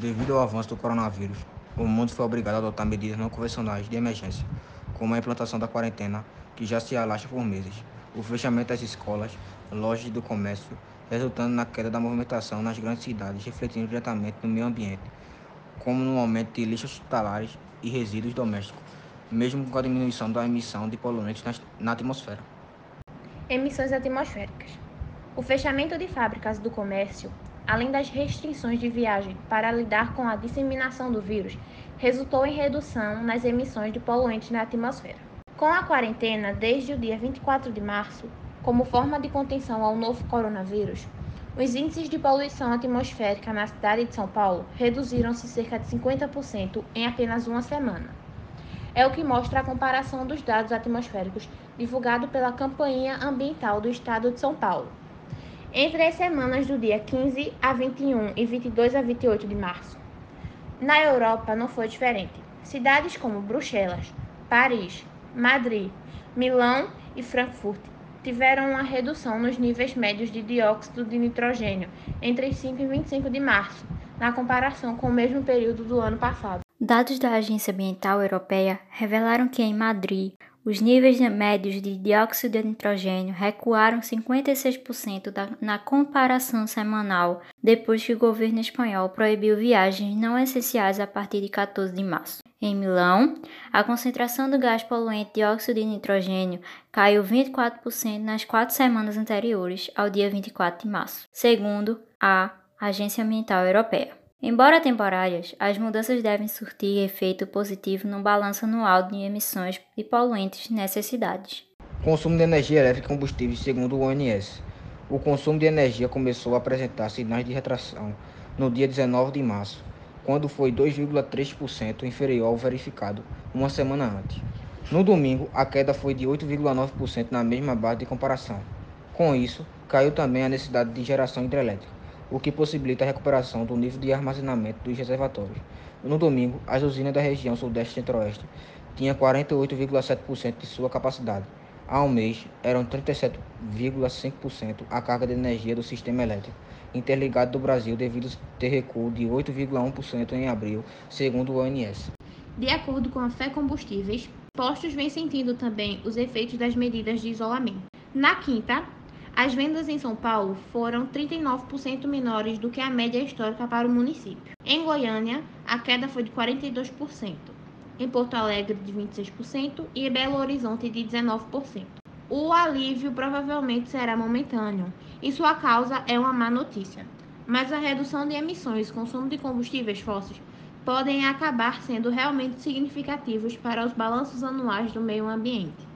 Devido ao avanço do coronavírus, o mundo foi obrigado a adotar medidas não convencionais de emergência, como a implantação da quarentena, que já se alastra por meses, o fechamento das escolas, lojas do comércio, resultando na queda da movimentação nas grandes cidades, refletindo diretamente no meio ambiente, como no aumento de lixos hospitalares e resíduos domésticos, mesmo com a diminuição da emissão de poluentes na atmosfera. Emissões atmosféricas. O fechamento de fábricas do comércio além das restrições de viagem para lidar com a disseminação do vírus, resultou em redução nas emissões de poluentes na atmosfera. Com a quarentena desde o dia 24 de março, como forma de contenção ao novo coronavírus, os índices de poluição atmosférica na cidade de São Paulo reduziram-se cerca de 50% em apenas uma semana. É o que mostra a comparação dos dados atmosféricos divulgado pela Campanha Ambiental do Estado de São Paulo entre as semanas do dia 15 a 21 e 22 a 28 de março. Na Europa não foi diferente. Cidades como Bruxelas, Paris, Madrid, Milão e Frankfurt tiveram uma redução nos níveis médios de dióxido de nitrogênio entre 5 e 25 de março, na comparação com o mesmo período do ano passado. Dados da Agência Ambiental Europeia revelaram que em Madrid, os níveis médios de dióxido de nitrogênio recuaram 56% da, na comparação semanal depois que o governo espanhol proibiu viagens não essenciais a partir de 14 de março. Em Milão, a concentração do gás poluente dióxido de nitrogênio caiu 24% nas quatro semanas anteriores ao dia 24 de março, segundo a Agência Ambiental Europeia. Embora temporárias, as mudanças devem surtir efeito positivo no balanço anual de emissões de poluentes nessas cidades. Consumo de energia elétrica e combustíveis, segundo o ONS. O consumo de energia começou a apresentar sinais de retração no dia 19 de março, quando foi 2,3% inferior ao verificado uma semana antes. No domingo, a queda foi de 8,9% na mesma base de comparação. Com isso, caiu também a necessidade de geração hidrelétrica o que possibilita a recuperação do nível de armazenamento dos reservatórios. No domingo, as usinas da região Sudeste Centro-Oeste tinham 48,7% de sua capacidade. Há um mês, eram 37,5% a carga de energia do sistema elétrico interligado do Brasil devido ter recuo de 8,1% em abril, segundo o ONS. De acordo com a Fé Combustíveis, postos vêm sentindo também os efeitos das medidas de isolamento. Na quinta, as vendas em São Paulo foram 39% menores do que a média histórica para o município. Em Goiânia, a queda foi de 42%, em Porto Alegre de 26% e em Belo Horizonte de 19%. O alívio provavelmente será momentâneo e sua causa é uma má notícia, mas a redução de emissões e consumo de combustíveis fósseis podem acabar sendo realmente significativos para os balanços anuais do meio ambiente.